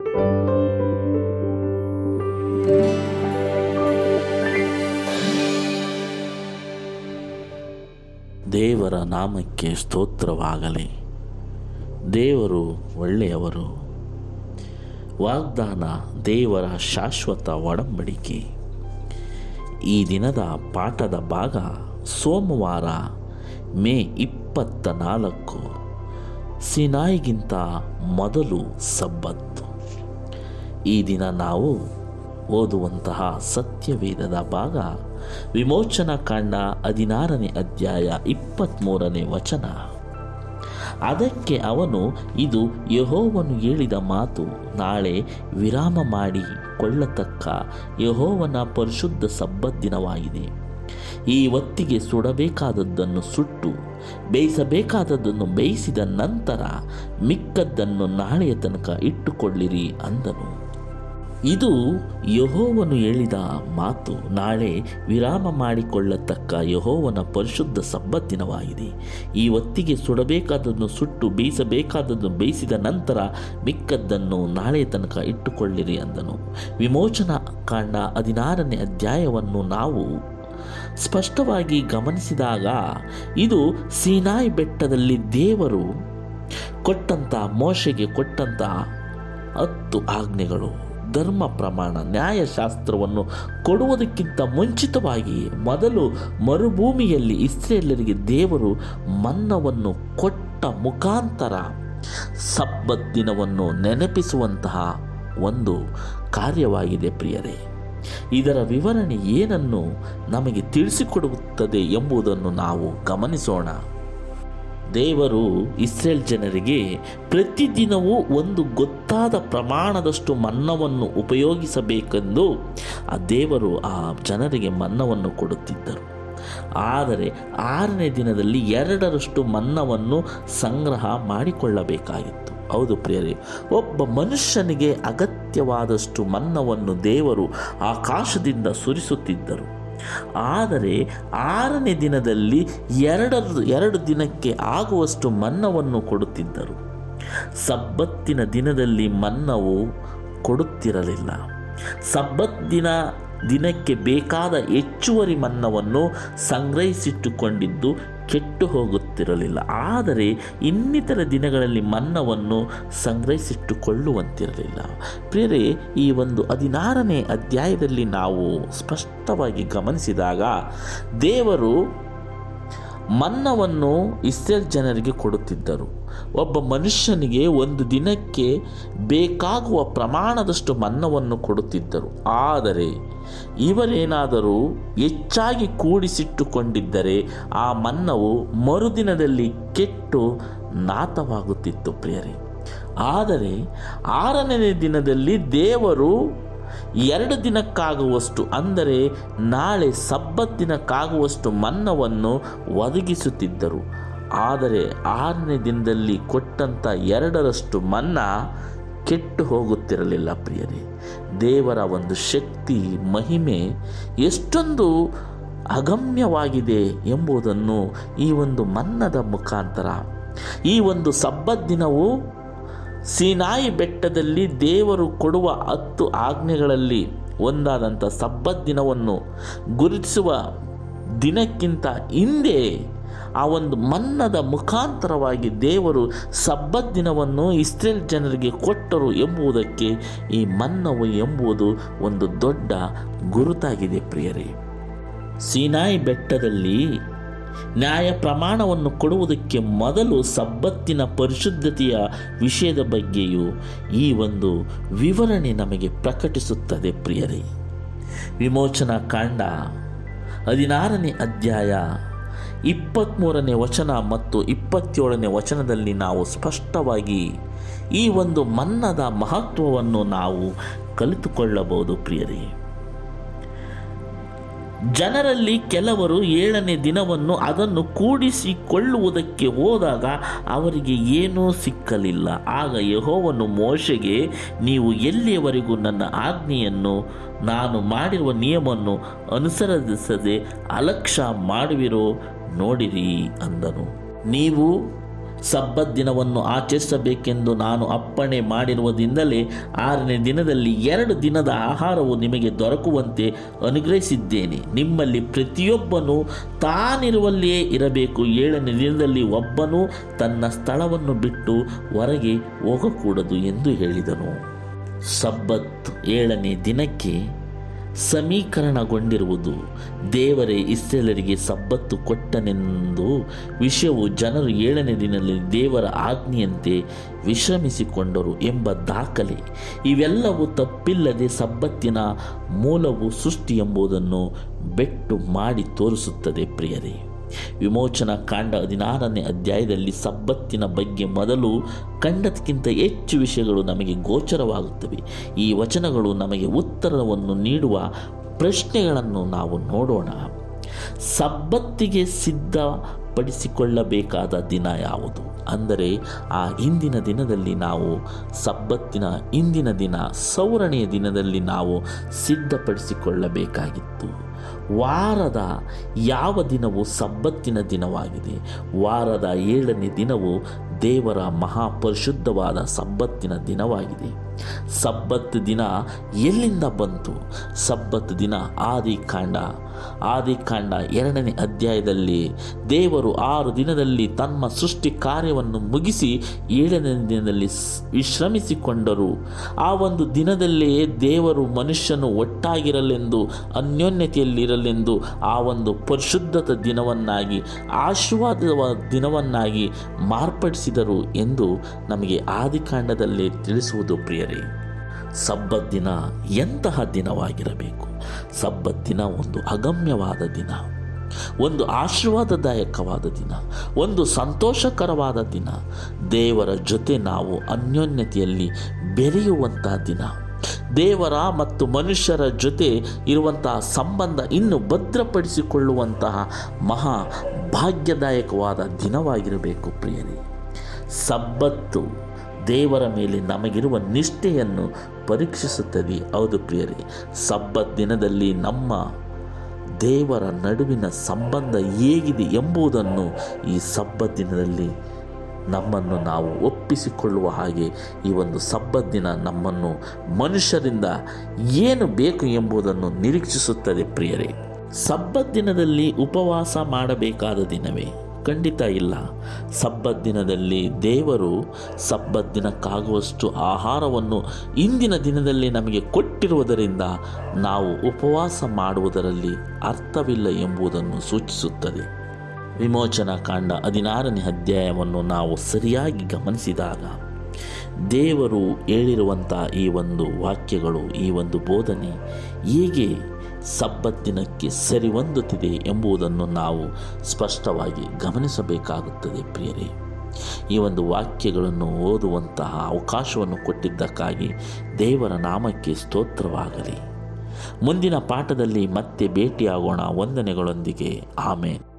ದೇವರ ನಾಮಕ್ಕೆ ಸ್ತೋತ್ರವಾಗಲಿ. ದೇವರು ಒಳ್ಳೆಯವರು. ವಾಗ್ದಾನ ದೇವರ ಶಾಶ್ವತ ಒಡಂಬಡಿಕೆ. ಈ ದಿನದ ಪಾಠದ ಭಾಗ ಸೋಮವಾರ, ಮೇ ಇಪ್ಪತ್ತ ನಾಲ್ಕು ಸಿನಾಯಿಗಿಂತ ಮೊದಲು ಸಬ್ಬತ್ತು ಈ ದಿನ ನಾವು ಓದುವಂತಹ ಸತ್ಯವೇದದ ಭಾಗ, ವಿಮೋಚನಾ ಕಾಂಡ ಹದಿನಾರನೇ ಅಧ್ಯಾಯ ಇಪ್ಪತ್ತ್ಮೂರನೇ ವಚನ. ಅದಕ್ಕೆ ಅವನು, ಇದು ಯಹೋವನು ಹೇಳಿದ ಮಾತು, ನಾಳೆ ವಿರಾಮ ಮಾಡಿ ಕೊಳ್ಳತಕ್ಕ ಯಹೋವನ ಪರಿಶುದ್ಧ ಸಬ್ಬದ್ದಿನವಾಗಿದೆ ಈ ಹೊತ್ತಿಗೆ ಸುಡಬೇಕಾದದ್ದನ್ನು ಸುಟ್ಟು, ಬೇಯಿಸಬೇಕಾದದ್ದನ್ನು ಬೇಯಿಸಿದ ನಂತರ ಮಿಕ್ಕದ್ದನ್ನು ನಾಳೆಯ ತನಕ ಇಟ್ಟುಕೊಳ್ಳಿರಿ ಅಂದನು. ಇದು ಯಹೋವನು ಹೇಳಿದ ಮಾತು ನಾಳೆ ವಿರಾಮ ಮಾಡಿಕೊಳ್ಳತಕ್ಕ ಯಹೋವನ ಪರಿಶುದ್ಧ ಸಬ್ಬತ್ತಿನವಾಗಿದೆ. ಈ ಹೊತ್ತಿಗೆ ಸುಡಬೇಕಾದದ್ದು ಸುಟ್ಟು ಬೇಯಿಸಬೇಕಾದದ್ದು ಬೇಯಿಸಿದ ನಂತರ ಮಿಕ್ಕದ್ದನ್ನು ನಾಳೆ ತನಕ ಇಟ್ಟುಕೊಳ್ಳಿರಿ ಅಂದನು. ವಿಮೋಚನಾ ಕಾಂಡ ಹದಿನಾರನೇ ಅಧ್ಯಾಯವನ್ನು ನಾವು ಸ್ಪಷ್ಟವಾಗಿ ಗಮನಿಸಿದಾಗ, ಇದು ಸೀನಾಯಿ ಬೆಟ್ಟದಲ್ಲಿ ದೇವರು ಕೊಟ್ಟಂಥ ಮೋಶೆಗೆ ಕೊಟ್ಟಂಥ ಹತ್ತು ಆಜ್ಞೆಗಳು. ಧರ್ಮ ಪ್ರಮಾಣ, ನ್ಯಾಯಶಾಸ್ತ್ರವನ್ನು ಕೊಡುವುದಕ್ಕಿಂತ ಮುಂಚಿತವಾಗಿ ಮೊದಲು ಮರುಭೂಮಿಯಲ್ಲಿ ಇಸ್ರೇಲರಿಗೆ ದೇವರು ಮನ್ನವನ್ನು ಕೊಟ್ಟ ಮುಖಾಂತರ ಸಬ್ಬತ್ ದಿನವನ್ನು ನೆನಪಿಸುವಂತಹ ಒಂದು ಕಾರ್ಯವಾಗಿದೆ ಪ್ರಿಯರೇ. ಇದರ ವಿವರಣೆ ಏನನ್ನು ನಮಗೆ ತಿಳಿಸಿಕೊಡುತ್ತದೆ ಎಂಬುದನ್ನು ನಾವು ಗಮನಿಸೋಣ. ದೇವರು ಇಸ್ರೇಲ್ ಜನರಿಗೆ ಪ್ರತಿದಿನವೂ ಒಂದು ಗೊತ್ತಾದ ಪ್ರಮಾಣದಷ್ಟು ಮನ್ನವನ್ನು ಉಪಯೋಗಿಸಬೇಕೆಂದು ಆ ದೇವರು ಆ ಜನರಿಗೆ ಮನ್ನವನ್ನು ಕೊಡುತ್ತಿದ್ದರು. ಆದರೆ ಆರನೇ ದಿನದಲ್ಲಿ ಎರಡರಷ್ಟು ಮನ್ನವನ್ನು ಸಂಗ್ರಹ ಮಾಡಿಕೊಳ್ಳಬೇಕಾಗಿತ್ತು. ಹೌದು ಪ್ರಿಯರೇ, ಒಬ್ಬ ಮನುಷ್ಯನಿಗೆ ಅಗತ್ಯವಾದಷ್ಟು ಮನ್ನವನ್ನು ದೇವರು ಆಕಾಶದಿಂದ ಸುರಿಸುತ್ತಿದ್ದರು. ಆದರೆ ಆರನೇ ದಿನದಲ್ಲಿ ಎರಡರ ಎರಡು ದಿನಕ್ಕೆ ಆಗುವಷ್ಟು ಮನ್ನವನ್ನು ಕೊಡುತ್ತಿದ್ದರು. ಸಬ್ಬತ್ತಿನ ದಿನದಲ್ಲಿ ಮನ್ನವು ಕೊಡುತ್ತಿರಲಿಲ್ಲ. ಸಬ್ಬತ್ ದಿನ ದಿನಕ್ಕೆ ಬೇಕಾದ ಹೆಚ್ಚುವರಿ ಮನ್ನವನ್ನು ಸಂಗ್ರಹಿಸಿಟ್ಟುಕೊಂಡಿದ್ದು ಕೆಟ್ಟು ಹೋಗುತ್ತಿರಲಿಲ್ಲ. ಆದರೆ ಇನ್ನಿತರ ದಿನಗಳಲ್ಲಿ ಮನ್ನವನ್ನು ಸಂಗ್ರಹಿಸಿಟ್ಟುಕೊಳ್ಳುವಂತಿರಲಿಲ್ಲ. ಪ್ರಿಯರೇ, ಈ ಒಂದು ಹದಿನಾರನೇ ಅಧ್ಯಾಯದಲ್ಲಿ ನಾವು ಸ್ಪಷ್ಟವಾಗಿ ಗಮನಿಸಿದಾಗ ದೇವರು ಮನ್ನವನ್ನು ಇಸ್ರೇಲ್ ಜನರಿಗೆ ಕೊಡುತ್ತಿದ್ದರು. ಒಬ್ಬ ಮನುಷ್ಯನಿಗೆ ಒಂದು ದಿನಕ್ಕೆ ಬೇಕಾಗುವ ಪ್ರಮಾಣದಷ್ಟು ಮನ್ನವನ್ನು ಕೊಡುತ್ತಿದ್ದರು. ಆದರೆ ಇವರೇನಾದರೂ ಹೆಚ್ಚಾಗಿ ಕೂಡಿಸಿಟ್ಟುಕೊಂಡಿದ್ದರೆ ಆ ಮನ್ನವು ಮರುದಿನದಲ್ಲಿ ಕೆಟ್ಟು ನಾತವಾಗುತ್ತಿತ್ತು ಪ್ರಿಯರೇ. ಆದರೆ ಆರನೇ ದಿನದಲ್ಲಿ ದೇವರು ಎರಡು ದಿನಕ್ಕಾಗುವಷ್ಟು ಅಂದರೆ ನಾಳೆ ಸಬ್ಬತ್ ದಿನಕ್ಕಾಗುವಷ್ಟು ಮನ್ನವನ್ನು ಒದಗಿಸುತ್ತಿದ್ದರು. ಆದರೆ ಆರನೇ ದಿನದಲ್ಲಿ ಕೊಟ್ಟಂಥ ಎರಡರಷ್ಟು ಮನ್ನ ಕೆಟ್ಟು ಹೋಗುತ್ತಿರಲಿಲ್ಲ ಪ್ರಿಯರೇ. ದೇವರ ಒಂದು ಶಕ್ತಿ, ಮಹಿಮೆ ಎಷ್ಟೊಂದು ಅಗಮ್ಯವಾಗಿದೆ ಎಂಬುದನ್ನು ಈ ಒಂದು ಮನ್ನದ ಮುಖಾಂತರ, ಈ ಒಂದು ಸಬ್ಬತ್ ದಿನವು ಸೀನಾಯಿ ಬೆಟ್ಟದಲ್ಲಿ ದೇವರು ಕೊಡುವ ಹತ್ತು ಆಜ್ಞೆಗಳಲ್ಲಿ ಒಂದಾದಂಥ ಸಬ್ಬತ್ ದಿನವನ್ನು ಗುರುತಿಸುವ ದಿನಕ್ಕಿಂತ ಹಿಂದೆ ಆ ಒಂದು ಮನ್ನದ ಮುಖಾಂತರವಾಗಿ ದೇವರು ಸಬ್ಬತ್ ದಿನವನ್ನು ಇಸ್ರೇಲ್ ಜನರಿಗೆ ಕೊಟ್ಟರು ಎಂಬುದಕ್ಕೆ ಈ ಮನ್ನವು ಎಂಬುದು ಒಂದು ದೊಡ್ಡ ಗುರುತಾಗಿದೆ ಪ್ರಿಯರೇ. ಸೀನಾಯಿ ಬೆಟ್ಟದಲ್ಲಿ ನ್ಯಾಯ ಪ್ರಮಾಣವನ್ನು ಕೊಡುವುದಕ್ಕೆ ಮೊದಲು ಸಬ್ಬತ್ತಿನ ಪರಿಶುದ್ಧತೆಯ ವಿಷಯದ ಬಗ್ಗೆಯೂ ಈ ಒಂದು ವಿವರಣೆ ನಮಗೆ ಪ್ರಕಟಿಸುತ್ತದೆ ಪ್ರಿಯರೇ. ವಿಮೋಚನಾ ಕಾಂಡ ಹದಿನಾರನೇ ಅಧ್ಯಾಯ ಇಪ್ಪತ್ತ್ಮೂರನೇ ವಚನ ಮತ್ತು ಇಪ್ಪತ್ತೇಳನೇ ವಚನದಲ್ಲಿ ನಾವು ಸ್ಪಷ್ಟವಾಗಿ ಈ ಒಂದು ಮನ್ನದ ಮಹತ್ವವನ್ನು ನಾವು ಕಲಿತುಕೊಳ್ಳಬಹುದು ಪ್ರಿಯರೇ. ಜನರಲ್ಲಿ ಕೆಲವರು ಏಳನೇ ದಿನವನ್ನು ಅದನ್ನು ಕೂಡಿಸಿಕೊಳ್ಳುವುದಕ್ಕೆ ಹೋದಾಗ ಅವರಿಗೆ ಏನೂ ಸಿಕ್ಕಲಿಲ್ಲ. ಆಗ ಯಹೋವನು ಮೋಶೆಗೆ, ನೀವು ಎಲ್ಲಿಯವರೆಗೂ ನನ್ನ ಆಜ್ಞೆಯನ್ನು, ನಾನು ಮಾಡಿರುವ ನಿಯಮವನ್ನು ಅನುಸರಿಸದೆ ಅಲಕ್ಷ್ಯ ಮಾಡುವಿರೋ ನೋಡಿರಿ ಅಂದನು. ನೀವು ಸಬ್ಬತ್ ದಿನವನ್ನು ಆಚರಿಸಬೇಕೆಂದು ನಾನು ಅಪ್ಪಣೆ ಮಾಡಿರುವುದರಿಂದಲೇ ಆರನೇ ದಿನದಲ್ಲಿ ಎರಡು ದಿನದ ಆಹಾರವು ನಿಮಗೆ ದೊರಕುವಂತೆ ಅನುಗ್ರಹಿಸಿದ್ದೇನೆ. ನಿಮ್ಮಲ್ಲಿ ಪ್ರತಿಯೊಬ್ಬನು ತಾನಿರುವಲ್ಲಿಯೇ ಇರಬೇಕು. ಏಳನೇ ದಿನದಲ್ಲಿ ಒಬ್ಬನು ತನ್ನ ಸ್ಥಳವನ್ನು ಬಿಟ್ಟು ಹೊರಗೆ ಹೋಗಕೂಡದು ಎಂದು ಹೇಳಿದನು. ಸಬ್ಬತ್ ಏಳನೇ ದಿನಕ್ಕೆ ಸಮೀಕರಣಗೊಂಡಿರುವುದು. ದೇವರೇ ಇಸ್ರೇಲರಿಗೆ ಸಬ್ಬತ್ತು ಕೊಟ್ಟನೆಂದು ವಿಷಯವು ಜನರು ಏಳನೇ ದಿನದಲ್ಲಿ ದೇವರ ಆಜ್ಞೆಯಂತೆ ವಿಶ್ರಮಿಸಿಕೊಂಡರು ಎಂಬ ದಾಖಲೆ. ಇವೆಲ್ಲವೂ ತಪ್ಪಿಲ್ಲದೆ ಸಬ್ಬತ್ತಿನ ಮೂಲವು ಸೃಷ್ಟಿ ಎಂಬುದನ್ನು ಬೆಟ್ಟು ಮಾಡಿ ತೋರಿಸುತ್ತದೆ ಪ್ರಿಯರೇ. ವಿಮೋಚನಾ ಕಾಂಡ ಹದಿನಾರನೇ ಅಧ್ಯಾಯದಲ್ಲಿ ಸಬ್ಬತ್ತಿನ ಬಗ್ಗೆ ಮೊದಲು ಕಂಡದಕ್ಕಿಂತ ಹೆಚ್ಚು ವಿಷಯಗಳು ನಮಗೆ ಗೋಚರವಾಗುತ್ತವೆ. ಈ ವಚನಗಳು ನಮಗೆ ಉತ್ತರವನ್ನು ನೀಡುವ ಪ್ರಶ್ನೆಗಳನ್ನು ನಾವು ನೋಡೋಣ. ಸಬ್ಬತ್ತಿಗೆ ಸಿದ್ಧಪಡಿಸಿಕೊಳ್ಳಬೇಕಾದ ದಿನ ಯಾವುದು? ಅಂದರೆ ಆ ಇಂದಿನ ದಿನದಲ್ಲಿ ನಾವು ಸಬ್ಬತ್ತಿನ ಇಂದಿನ ದಿನ ಸೌರಣೆಯ ದಿನದಲ್ಲಿ ನಾವು ಸಿದ್ಧಪಡಿಸಿಕೊಳ್ಳಬೇಕಾಗಿತ್ತು. ವಾರದ ಯಾವ ದಿನವು ಸಬ್ಬತ್ತಿನ ದಿನವಾಗಿದೆ. ವಾರದ ಏಳನೇ ದಿನವು ದೇವರ ಮಹಾಪರಿಶುದ್ಧವಾದ ಸಬ್ಬತ್ತಿನ ದಿನವಾಗಿದೆ. ಸಬ್ಬತ್ ದಿನ ಎಲ್ಲಿಂದ ಬಂತು? ಸಬ್ಬತ್ ದಿನ ಆದಿಕಾಂಡ. ಆದಿಕಾಂಡ ಎರಡನೇ ಅಧ್ಯಾಯದಲ್ಲಿ ದೇವರು ಆರು ದಿನದಲ್ಲಿ ತಮ್ಮ ಸೃಷ್ಟಿ ಕಾರ್ಯವನ್ನು ಮುಗಿಸಿ ಏಳನೇ ದಿನದಲ್ಲಿ ವಿಶ್ರಮಿಸಿಕೊಂಡರು. ಆ ಒಂದು ದಿನದಲ್ಲೇ ದೇವರು ಮನುಷ್ಯನು ಒಟ್ಟಾಗಿರಲೆಂದು, ಅನ್ಯೋನ್ಯತೆಯಲ್ಲಿರಲೆಂದು ಆ ಒಂದು ಪರಿಶುದ್ಧತ ದಿನವನ್ನಾಗಿ, ಆಶೀರ್ವಾದದ ದಿನವನ್ನಾಗಿ ಮಾರ್ಪಡಿಸಿದರು ಎಂದು ನಮಗೆ ಆದಿಕಾಂಡದಲ್ಲಿ ತಿಳಿಸುವುದು ಪ್ರಿಯರೇ, ಸಬ್ಬತ್ ದಿನ ಎಂತಹ ದಿನವಾಗಿರಬೇಕು? ಸಬ್ಬತ್ ದಿನ ಒಂದು ಅಗಮ್ಯವಾದ ದಿನ, ಒಂದು ಆಶೀರ್ವಾದದಾಯಕವಾದ ದಿನ, ಒಂದು ಸಂತೋಷಕರವಾದ ದಿನ. ದೇವರ ಜೊತೆ ನಾವು ಅನ್ಯೋನ್ಯತೆಯಲ್ಲಿ ಬೆರೆಯುವಂಥ ದಿನ. ದೇವರ ಮತ್ತು ಮನುಷ್ಯರ ಜೊತೆ ಇರುವಂತಹ ಸಂಬಂಧ ಇನ್ನು ಭದ್ರಪಡಿಸಿಕೊಳ್ಳುವಂತಹ ಮಹಾ ಭಾಗ್ಯದಾಯಕವಾದ ದಿನವಾಗಿರಬೇಕು ಪ್ರಿಯರೇ. ಸಬ್ಬತ್ತು ದೇವರ ಮೇಲೆ ನಮಗಿರುವ ನಿಷ್ಠೆಯನ್ನು ಪರೀಕ್ಷಿಸುತ್ತದೆ. ಹೌದು ಪ್ರಿಯರೇ, ಸಬ್ಬತ್ ದಿನದಲ್ಲಿ ನಮ್ಮ ದೇವರ ನಡುವಿನ ಸಂಬಂಧ ಹೇಗಿದೆ ಎಂಬುದನ್ನು ಈ ಸಬ್ಬ ದಿನದಲ್ಲಿ ನಮ್ಮನ್ನು ನಾವು ಒಪ್ಪಿಸಿಕೊಳ್ಳುವ ಹಾಗೆ ಈ ಒಂದು ಸಬ್ಬತ್ ದಿನ ನಮ್ಮನ್ನು ಮನುಷ್ಯರಿಂದ ಏನು ಬೇಕು ಎಂಬುದನ್ನು ನಿರೀಕ್ಷಿಸುತ್ತದೆ ಪ್ರಿಯರೇ. ಸಬ್ಬತ್ ದಿನದಲ್ಲಿ ಉಪವಾಸ ಮಾಡಬೇಕಾದ ದಿನವೇ. ಖಂಡಿತ ಇಲ್ಲ. ಸಬ್ಬತ್ ದಿನದಲ್ಲಿ ದೇವರು ಸಬ್ಬತ್ ದಿನಕ್ಕಾಗುವಷ್ಟು ಆಹಾರವನ್ನು ಇಂದಿನ ದಿನದಲ್ಲಿ ನಮಗೆ ಕೊಟ್ಟಿರುವುದರಿಂದ ನಾವು ಉಪವಾಸ ಮಾಡುವುದರಲ್ಲಿ ಅರ್ಥವಿಲ್ಲ ಎಂಬುದನ್ನು ಸೂಚಿಸುತ್ತದೆ. ವಿಮೋಚನಾ ಕಾಂಡ ಹದಿನಾರನೇ ಅಧ್ಯಾಯವನ್ನು ನಾವು ಸರಿಯಾಗಿ ಗಮನಿಸಿದಾಗ ದೇವರು ಹೇಳಿರುವಂಥ ಈ ಒಂದು ವಾಕ್ಯಗಳು, ಈ ಒಂದು ಬೋಧನೆ ಹೇಗೆ ಸಬ್ಬತ್ ದಿನಕ್ಕೆ ಸರಿಹೊಂದುತ್ತಿದೆ ಎಂಬುದನ್ನು ನಾವು ಸ್ಪಷ್ಟವಾಗಿ ಗಮನಿಸಬೇಕಾಗುತ್ತದೆ ಪ್ರಿಯರೇ. ಈ ಒಂದು ವಾಕ್ಯಗಳನ್ನು ಓದುವಂತಹ ಅವಕಾಶವನ್ನು ಕೊಟ್ಟಿದ್ದಕ್ಕಾಗಿ ದೇವರ ನಾಮಕ್ಕೆ ಸ್ತೋತ್ರವಾಗಲಿ. ಮುಂದಿನ ಪಾಠದಲ್ಲಿ ಮತ್ತೆ ಭೇಟಿಯಾಗೋಣ. ವಂದನೆಗಳೊಂದಿಗೆ. ಆಮೇಲೆ